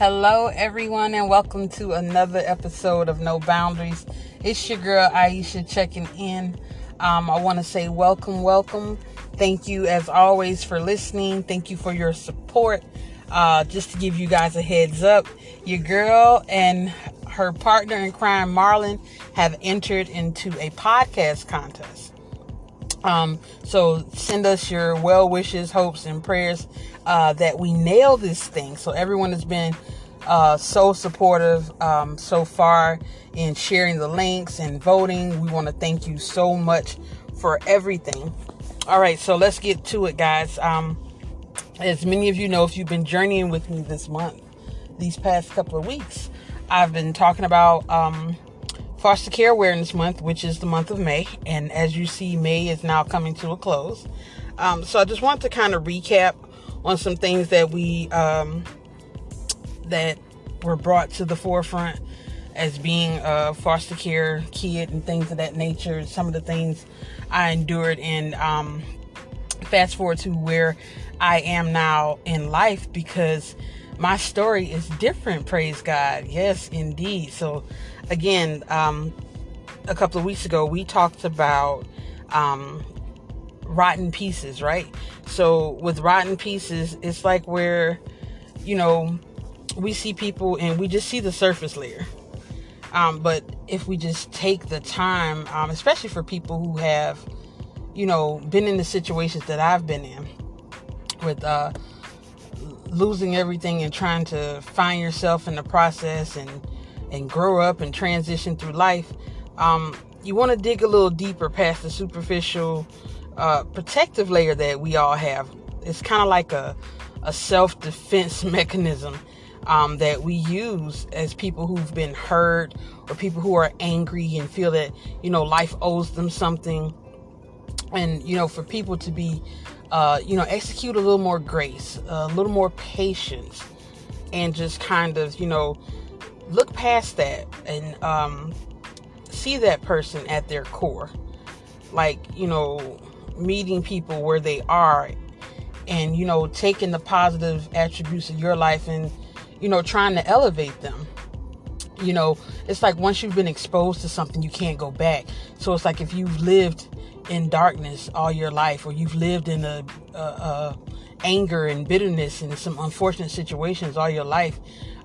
Hello, everyone, and welcome to another episode of No Boundaries. It's your girl Aisha checking in. Um, I want to say welcome, welcome. Thank you, as always, for listening. Thank you for your support. Uh, just to give you guys a heads up, your girl and her partner in crime, Marlon, have entered into a podcast contest. Um, so send us your well wishes, hopes, and prayers uh, that we nail this thing. So everyone has been uh, so supportive um, so far in sharing the links and voting. We want to thank you so much for everything. All right, so let's get to it, guys. Um, as many of you know, if you've been journeying with me this month, these past couple of weeks, I've been talking about um, Foster Care Awareness Month, which is the month of May. And as you see, May is now coming to a close. Um, so I just want to kind of recap on some things that we um, that were brought to the forefront as being a foster care kid and things of that nature. Some of the things I endured, and um, fast forward to where I am now in life because my story is different. Praise God. Yes, indeed. So, again, um, a couple of weeks ago, we talked about um, rotten pieces, right? So, with rotten pieces, it's like where, you know, we see people and we just see the surface layer. Um, but if we just take the time, um, especially for people who have, you know, been in the situations that I've been in, with uh, losing everything and trying to find yourself in the process and and grow up and transition through life, um, you want to dig a little deeper past the superficial uh, protective layer that we all have. It's kind of like a a self defense mechanism um, that we use as people who've been hurt or people who are angry and feel that you know life owes them something and you know for people to be uh, you know execute a little more grace a little more patience and just kind of you know look past that and um, see that person at their core like you know meeting people where they are and you know taking the positive attributes of your life and you know, trying to elevate them. You know, it's like once you've been exposed to something, you can't go back. So it's like if you've lived in darkness all your life, or you've lived in a, a, a anger and bitterness and some unfortunate situations all your life,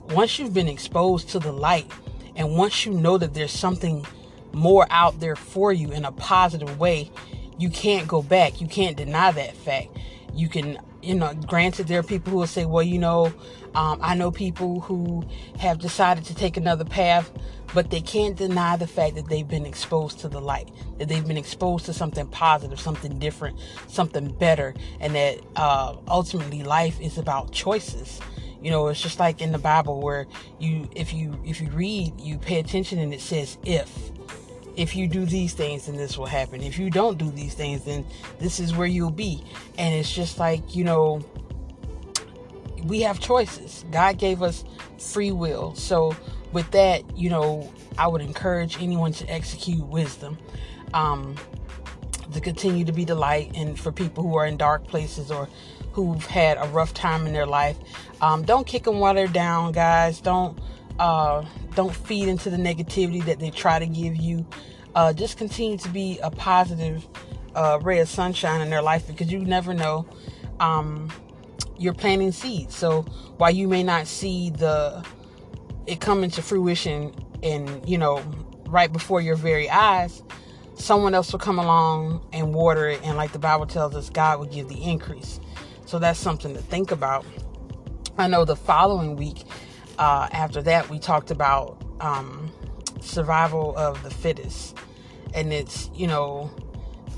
once you've been exposed to the light, and once you know that there's something more out there for you in a positive way, you can't go back. You can't deny that fact. You can, you know, granted, there are people who will say, well, you know, um, I know people who have decided to take another path, but they can't deny the fact that they've been exposed to the light, that they've been exposed to something positive, something different, something better, and that uh, ultimately life is about choices. You know, it's just like in the Bible where you, if you, if you read, you pay attention, and it says if if you do these things then this will happen if you don't do these things then this is where you'll be and it's just like you know we have choices. God gave us free will. So, with that, you know, I would encourage anyone to execute wisdom, um, to continue to be the light, and for people who are in dark places or who've had a rough time in their life, um, don't kick them while they're down, guys. Don't uh, don't feed into the negativity that they try to give you. Uh, just continue to be a positive uh, ray of sunshine in their life because you never know. Um, you're planting seeds. So while you may not see the it come into fruition and you know right before your very eyes, someone else will come along and water it, and like the Bible tells us, God will give the increase. So that's something to think about. I know the following week uh, after that we talked about um, survival of the fittest, and it's you know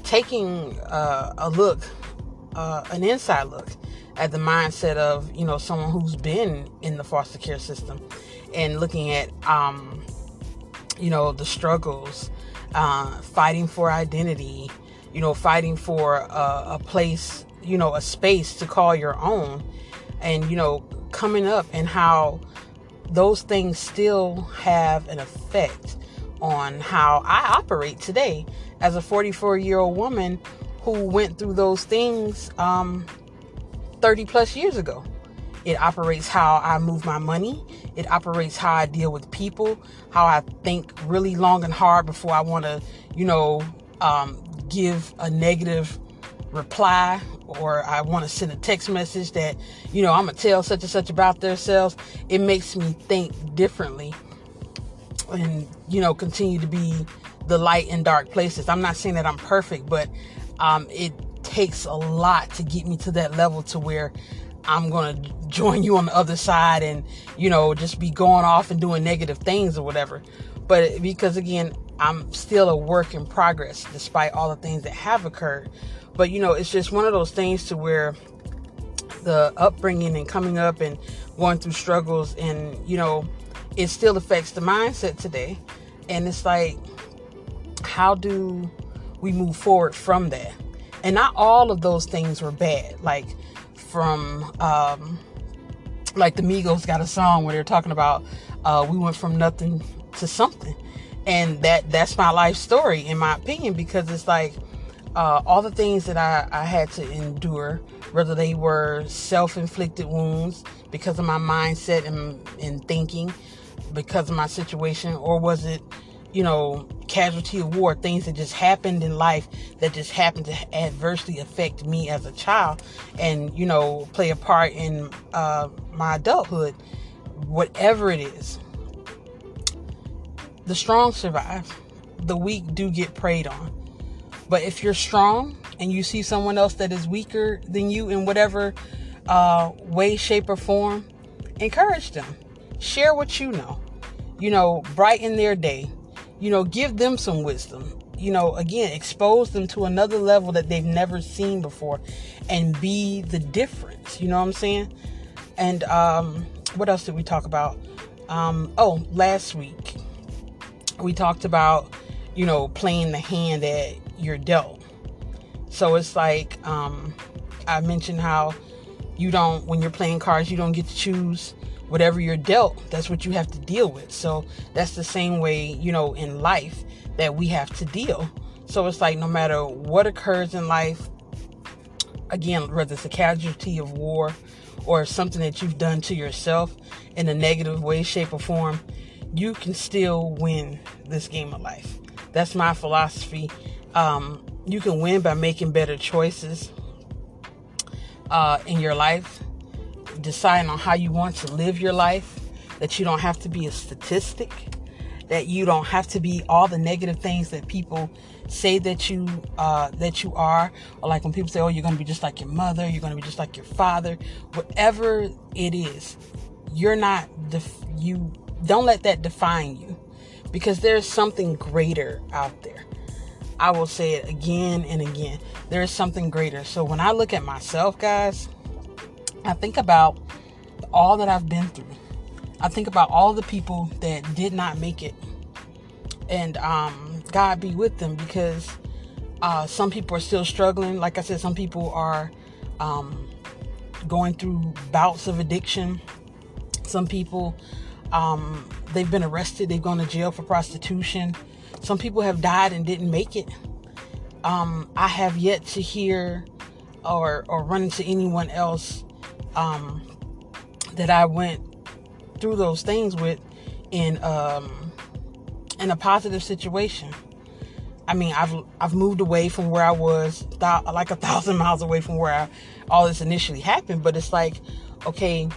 taking uh, a look, uh, an inside look at the mindset of you know someone who's been in the foster care system and looking at um, you know the struggles uh, fighting for identity you know fighting for a, a place you know a space to call your own and you know coming up and how those things still have an effect on how I operate today as a 44 year old woman who went through those things um, 30 plus years ago. It operates how I move my money. It operates how I deal with people, how I think really long and hard before I want to, you know, um, give a negative reply or I want to send a text message that, you know, I'm going to tell such and such about themselves. It makes me think differently and, you know, continue to be the light in dark places. I'm not saying that I'm perfect, but um, it takes a lot to get me to that level to where I'm going to join you on the other side and, you know, just be going off and doing negative things or whatever. But because again, I'm still a work in progress despite all the things that have occurred. But, you know, it's just one of those things to where the upbringing and coming up and going through struggles and, you know, it still affects the mindset today. And it's like, how do we move forward from that? And not all of those things were bad. Like from um, like the Migos got a song where they're talking about uh, we went from nothing to something, and that that's my life story in my opinion because it's like uh, all the things that I, I had to endure, whether they were self-inflicted wounds because of my mindset and, and thinking, because of my situation, or was it you know, casualty of war, things that just happened in life that just happened to adversely affect me as a child and, you know, play a part in uh, my adulthood, whatever it is. The strong survive, the weak do get preyed on. But if you're strong and you see someone else that is weaker than you in whatever uh, way, shape, or form, encourage them. Share what you know. You know, brighten their day you know, give them some wisdom. You know, again, expose them to another level that they've never seen before and be the difference. You know what I'm saying? And um, what else did we talk about? Um, oh, last week we talked about, you know, playing the hand that you're dealt. So it's like um, I mentioned how you don't, when you're playing cards, you don't get to choose whatever you're dealt, that's what you have to deal with. So that's the same way, you know, in life that we have to deal. So it's like no matter what occurs in life, again, whether it's a casualty of war or something that you've done to yourself in a negative way, shape, or form, you can still win this game of life. That's my philosophy. Um, you can win by making better choices uh, in your life deciding on how you want to live your life, that you don't have to be a statistic, that you don't have to be all the negative things that people say that you uh, that you are, or like when people say, "Oh, you're going to be just like your mother, you're going to be just like your father," whatever it is, you're not. Def- you don't let that define you, because there's something greater out there. I will say it again and again. There is something greater. So when I look at myself, guys, I think about all that I've been through. I think about all the people that did not make it. And um, God be with them because uh, some people are still struggling. Like I said, some people are um, going through bouts of addiction. Some people, um, they've been arrested, they've gone to jail for prostitution. Some people have died and didn't make it. Um, I have yet to hear or, or run into anyone else um, that I went through those things with in um, in a positive situation. I mean, I've I've moved away from where I was, th- like a thousand miles away from where I, all this initially happened. But it's like, okay,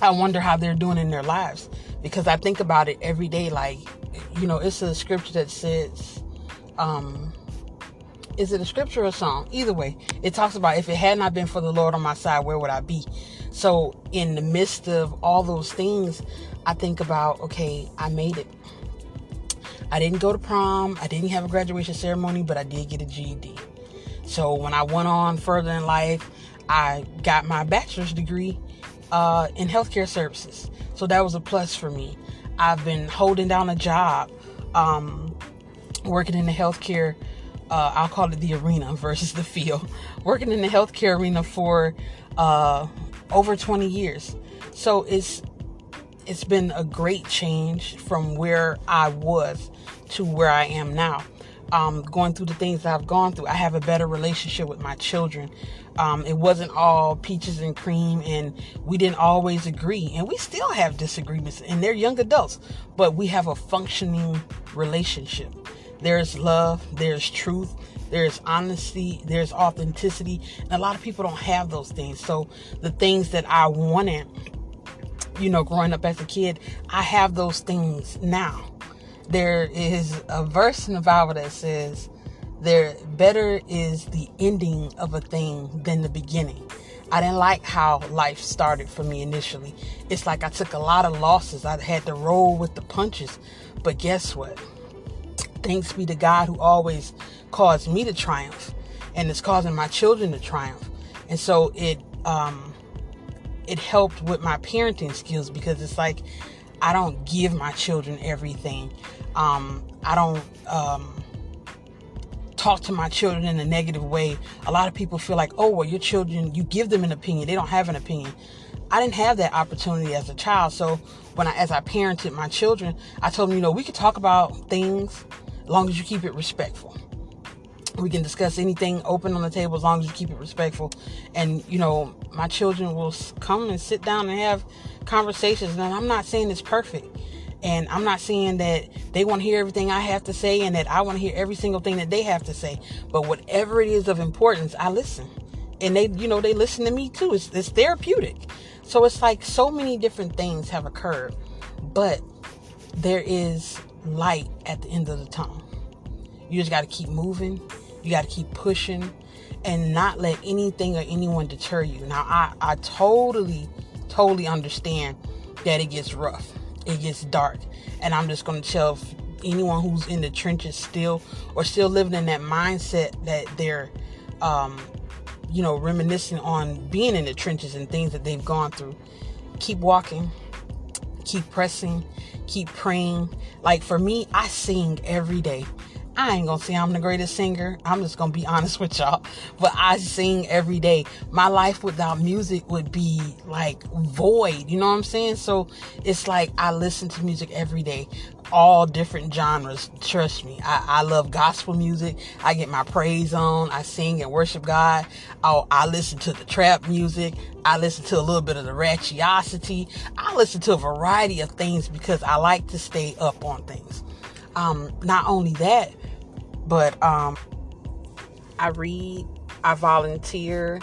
I wonder how they're doing in their lives because I think about it every day. Like, you know, it's a scripture that says, um, is it a scripture or a song? Either way, it talks about if it had not been for the Lord on my side, where would I be? So, in the midst of all those things, I think about, okay, I made it. I didn't go to prom, I didn't have a graduation ceremony, but I did get a GED. So, when I went on further in life, I got my bachelor's degree uh, in healthcare services. So, that was a plus for me. I've been holding down a job, um, working in the healthcare uh, I'll call it the arena versus the field, working in the healthcare arena for uh, over 20 years. So it's it's been a great change from where I was to where I am now. um, going through the things I've gone through, I have a better relationship with my children. Um, it wasn't all peaches and cream, and we didn't always agree, and we still have disagreements, and they're young adults, but we have a functioning relationship. There's love, there's truth, there's honesty, there's authenticity, and a lot of people don't have those things. So the things that I wanted, you know, growing up as a kid, I have those things now there is a verse in the Bible that says, "There better is the ending of a thing than the beginning." I didn't like how life started for me initially. It's like I took a lot of losses. I had to roll with the punches. But guess what? Thanks be to God who always caused me to triumph and is causing my children to triumph. And so it um it helped with my parenting skills because it's like I don't give my children everything. Um, I don't um, talk to my children in a negative way. A lot of people feel like, oh, well, your children, you give them an opinion. They don't have an opinion. I didn't have that opportunity as a child. So when I, as I parented my children, I told them, you know, we could talk about things as long as you keep it respectful. We can discuss anything open on the table as long as you keep it respectful. And, you know, my children will come and sit down and have conversations. And I'm not saying it's perfect. And I'm not saying that they want to hear everything I have to say and that I want to hear every single thing that they have to say. But whatever it is of importance, I listen. And they, you know, they listen to me too. It's, it's therapeutic. So it's like so many different things have occurred. But there is light at the end of the tunnel. You just got to keep moving. You got to keep pushing and not let anything or anyone deter you. Now, I, I totally, totally understand that it gets rough, it gets dark, and I'm just going to tell anyone who's in the trenches still or still living in that mindset that they're, um, you know, reminiscing on being in the trenches and things that they've gone through. Keep walking, keep pressing, keep praying. Like for me, I sing every day. I ain't gonna say I'm the greatest singer. I'm just gonna be honest with y'all. But I sing every day. My life without music would be like void. You know what I'm saying? So it's like I listen to music every day. All different genres. Trust me. I, I love gospel music. I get my praise on. I sing and worship God. Oh, I listen to the trap music. I listen to a little bit of the ratchiosity. I listen to a variety of things because I like to stay up on things. Um, not only that, but um, I read, I volunteer,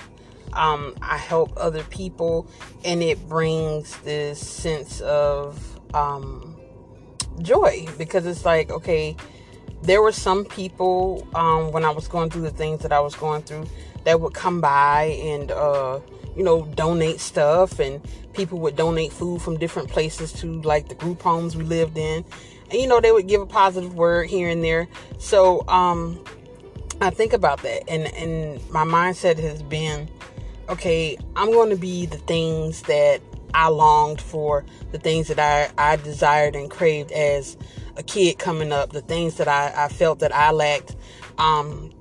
um, I help other people, and it brings this sense of um, joy because it's like, okay, there were some people um, when I was going through the things that I was going through that would come by and, uh, you know, donate stuff, and people would donate food from different places to like the group homes we lived in you know they would give a positive word here and there. So um i think about that and and my mindset has been okay i'm going to be the things that i longed for the things that i i desired and craved as a kid coming up the things that i i felt that i lacked. Um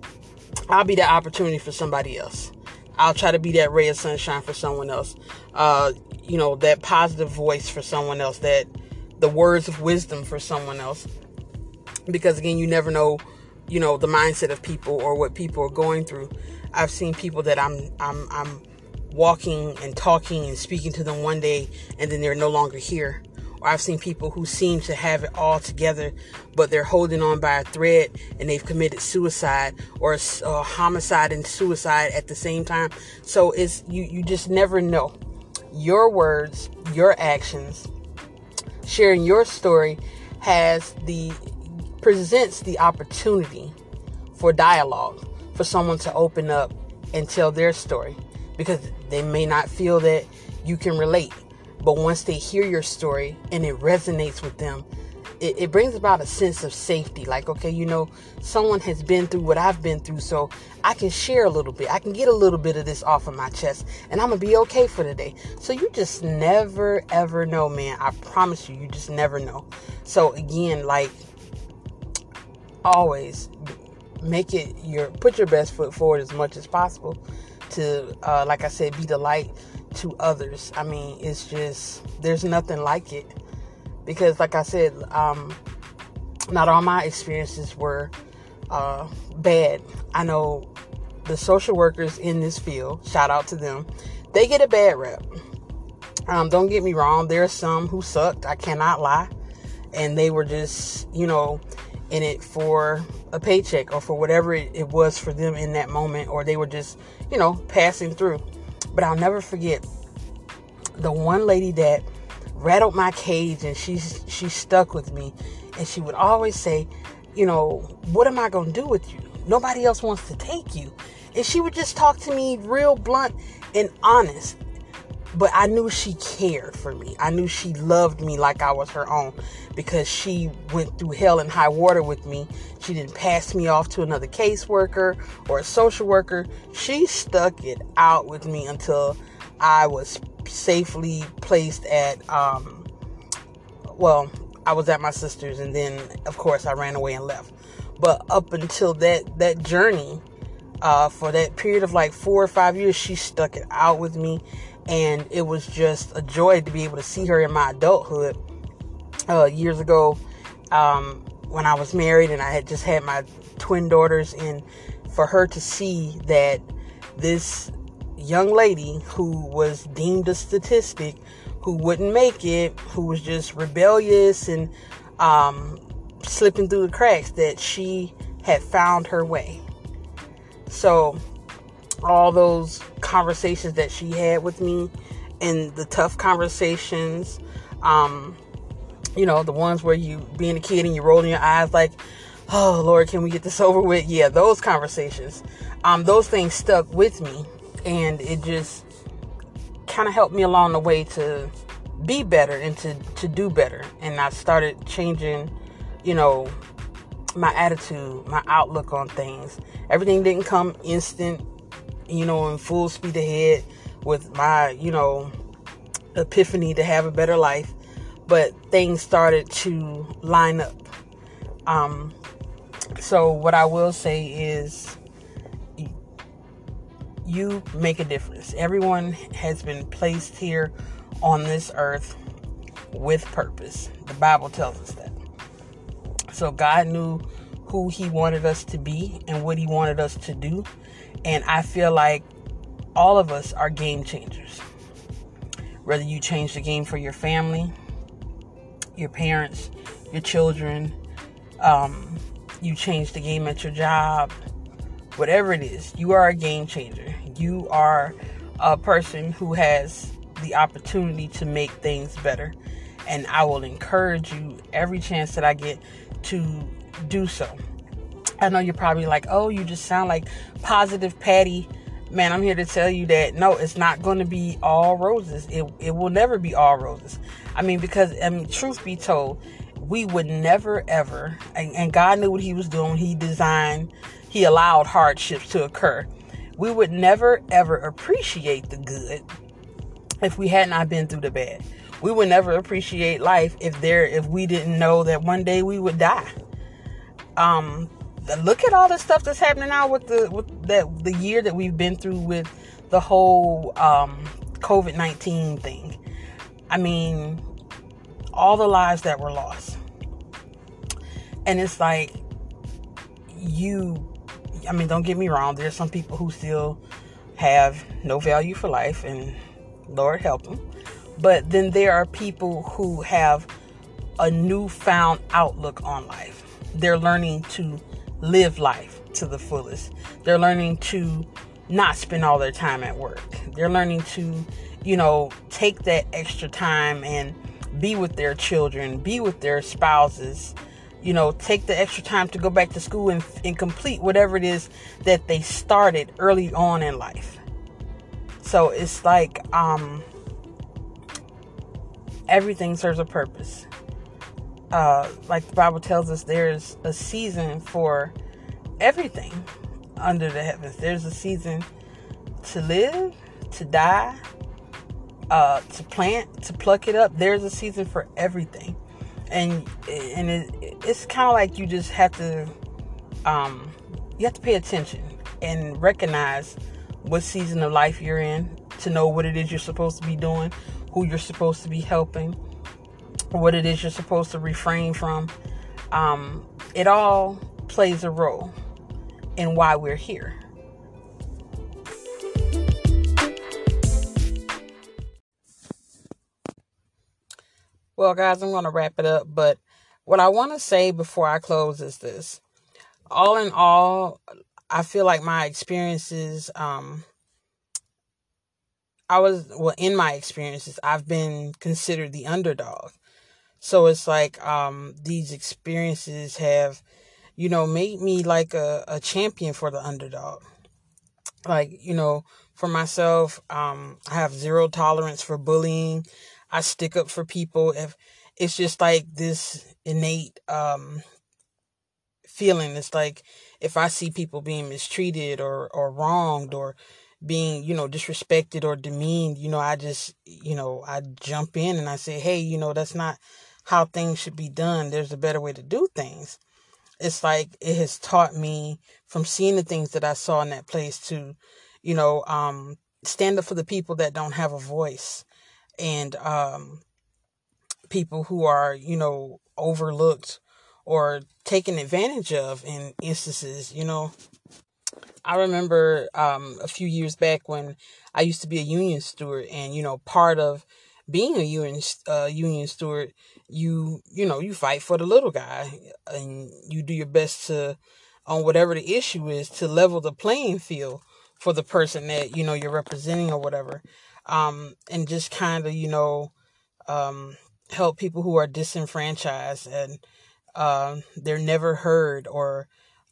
i'll be the opportunity for somebody else. I'll try to be that ray of sunshine for someone else. Uh, you know, that positive voice for someone else, that the words of wisdom for someone else. Because again, you never know, you know, the mindset of people or what people are going through. I've seen people that I'm I'm I'm walking and talking and speaking to them one day and then they're no longer here. Or I've seen people who seem to have it all together, but they're holding on by a thread and they've committed suicide or uh, homicide and suicide at the same time. So it's you you just never know. Your words, your actions, sharing your story has the presents the opportunity for dialogue for someone to open up and tell their story. Because they may not feel that you can relate but once they hear your story and it resonates with them it, it brings about a sense of safety. Like, okay, you know, someone has been through what I've been through, so I can share a little bit. I can get a little bit of this off of my chest, and I'm gonna be okay for the day. So you just never ever know, man. I promise you, you just never know. So again, like always, make it your put your best foot forward as much as possible to, uh, like I said, be the light to others. I mean, it's just there's nothing like it because like i said um, not all my experiences were uh, bad. I know the social workers in this field, shout out to them, they get a bad rep. Um, don't get me wrong, there are some who sucked, I cannot lie. And they were just, you know, in it for a paycheck or for whatever it, it was for them in that moment, or they were just, you know, passing through. But I'll never forget the one lady that rattled my cage and she she stuck with me. And she would always say you know what am i going to do with you? Nobody else wants to take you. And she would just talk to me real blunt and honest. But i knew she cared for me. I knew she loved me like i was her own because she went through hell and high water with me. She didn't pass me off to another caseworker or a social worker. She stuck it out with me until i was safely placed at um well I was at my sister's and then of course I ran away and left. But up until that that journey uh, for that period of like four or five years, she stuck it out with me, and it was just a joy to be able to see her in my adulthood. Uh, years ago, um, when I was married and I had just had my twin daughters, and for her to see that this young lady who was deemed a statistic, who wouldn't make it, who was just rebellious and um, slipping through the cracks, that she had found her way. So, all those conversations that she had with me and the tough conversations, um, you know, the ones where you being a kid and you're rolling your eyes like, oh Lord, can we get this over with? Yeah, those conversations, um, those things stuck with me and it just kind of helped me along the way to be better and to, to do better. And I started changing, you know, my attitude, my outlook on things. Everything didn't come instant, you know, in full speed ahead with my, you know, epiphany to have a better life. But things started to line up. Um, so, what I will say is, you make a difference. Everyone has been placed here on this earth with purpose. The Bible tells us that. So God knew who He wanted us to be and what He wanted us to do. And I feel like all of us are game changers. Whether you change the game for your family, your parents, your children, um, you change the game at your job, whatever it is, you are a game changer. You are a person who has the opportunity to make things better. And I will encourage you every chance that I get to do so. I know you're probably like, oh, you just sound like positive Patty. Man, I'm here to tell you that no, it's not going to be all roses. It, it will never be all roses. I mean, because, I mean, truth be told, we would never ever, and, and God knew what He was doing. He designed he allowed hardships to occur. We would never ever appreciate the good if we had not been through the bad. We would never appreciate life if there if we didn't know that one day we would die. Um look at all the stuff that's happening now with the with that the year that we've been through with the whole um COVID-19 thing. I mean, all the lives that were lost. And it's like you I mean, don't get me wrong, there's some people who still have no value for life, and Lord help them. But then there are people who have a newfound outlook on life. They're learning to live life to the fullest. They're learning to not spend all their time at work. They're learning to, you know, take that extra time and be with their children, be with their spouses, you know, take the extra time to go back to school and, and complete whatever it is that they started early on in life. So it's like um, everything serves a purpose. Uh, like the Bible tells us, there's a season for everything under the heavens. There's a season to live, to die, uh, to plant, to pluck it up. There's a season for everything and and it, it's kind of like you just have to um you have to pay attention and recognize what season of life you're in to know what it is you're supposed to be doing who you're supposed to be helping what it is you're supposed to refrain from um it all plays a role in why we're here. Well, guys, I'm going to wrap it up, but what I want to say before I close is this. All in all, I feel like my experiences, um, I was, well, in my experiences, I've been considered the underdog. So it's like, um, these experiences have, you know, made me like a, a champion for the underdog. Like, you know, for myself, um, I have zero tolerance for bullying. I stick up for people. If it's just like this innate um, feeling, it's like if I see people being mistreated or or wronged or being you know disrespected or demeaned, you know, I just you know I jump in and I say, hey, you know, that's not how things should be done. There's a better way to do things. It's like it has taught me from seeing the things that I saw in that place to, you know, um, stand up for the people that don't have a voice and um, people who are, you know, overlooked or taken advantage of in instances, you know. I remember um, a few years back when I used to be a union steward, and you know, part of being a union uh, union steward, you you know, you fight for the little guy, and you do your best to, on whatever the issue is, to level the playing field for the person that you know you're representing or whatever um, and just kind of, you know, um, help people who are disenfranchised and uh, they're never heard or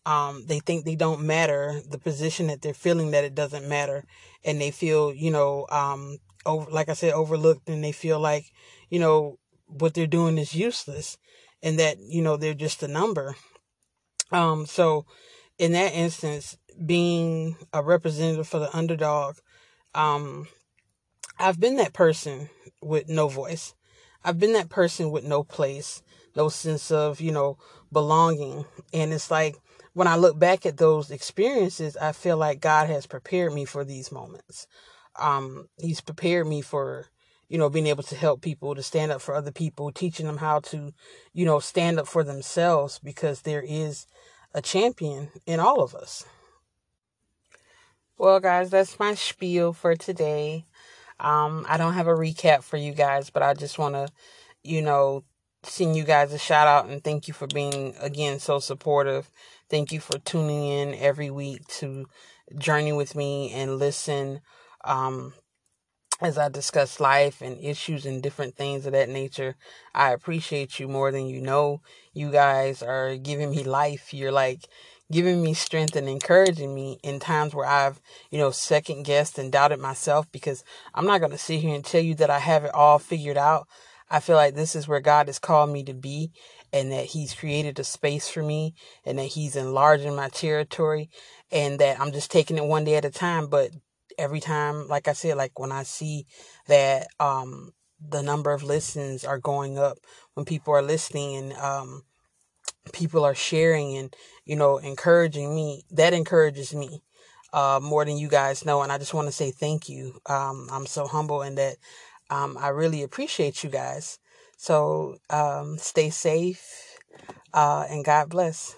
um, they think they don't matter, the position that they're feeling that it doesn't matter, and they feel, you know, um, over, like I said, overlooked, and they feel like, you know, what they're doing is useless, and that you know they're just a number. Um, so, in that instance, being a representative for the underdog, um, I've been that person with no voice. I've been that person with no place, no sense of, you know, belonging. And it's like when I look back at those experiences, I feel like God has prepared me for these moments. Um, he's prepared me for, you know, being able to help people, to stand up for other people, teaching them how to, you know, stand up for themselves because there is a champion in all of us. Well, guys, that's my spiel for today. Um, I don't have a recap for you guys, but I just want to, you know, send you guys a shout out and thank you for being again so supportive. Thank you for tuning in every week to journey with me and listen. Um, as I discuss life and issues and different things of that nature. I appreciate you more than you know. You guys are giving me life. You're like giving me strength and encouraging me in times where I've, you know, second guessed and doubted myself because I'm not going to sit here and tell you that I have it all figured out. I feel like this is where God has called me to be and that He's created a space for me and that He's enlarging my territory and that I'm just taking it one day at a time. But every time, like I said, like when I see that, um, the number of listens are going up when people are listening and, um, people are sharing and you know encouraging me that encourages me uh, more than you guys know and i just want to say thank you. Um, i'm so humble and that um, i really appreciate you guys. So um, stay safe uh, and god bless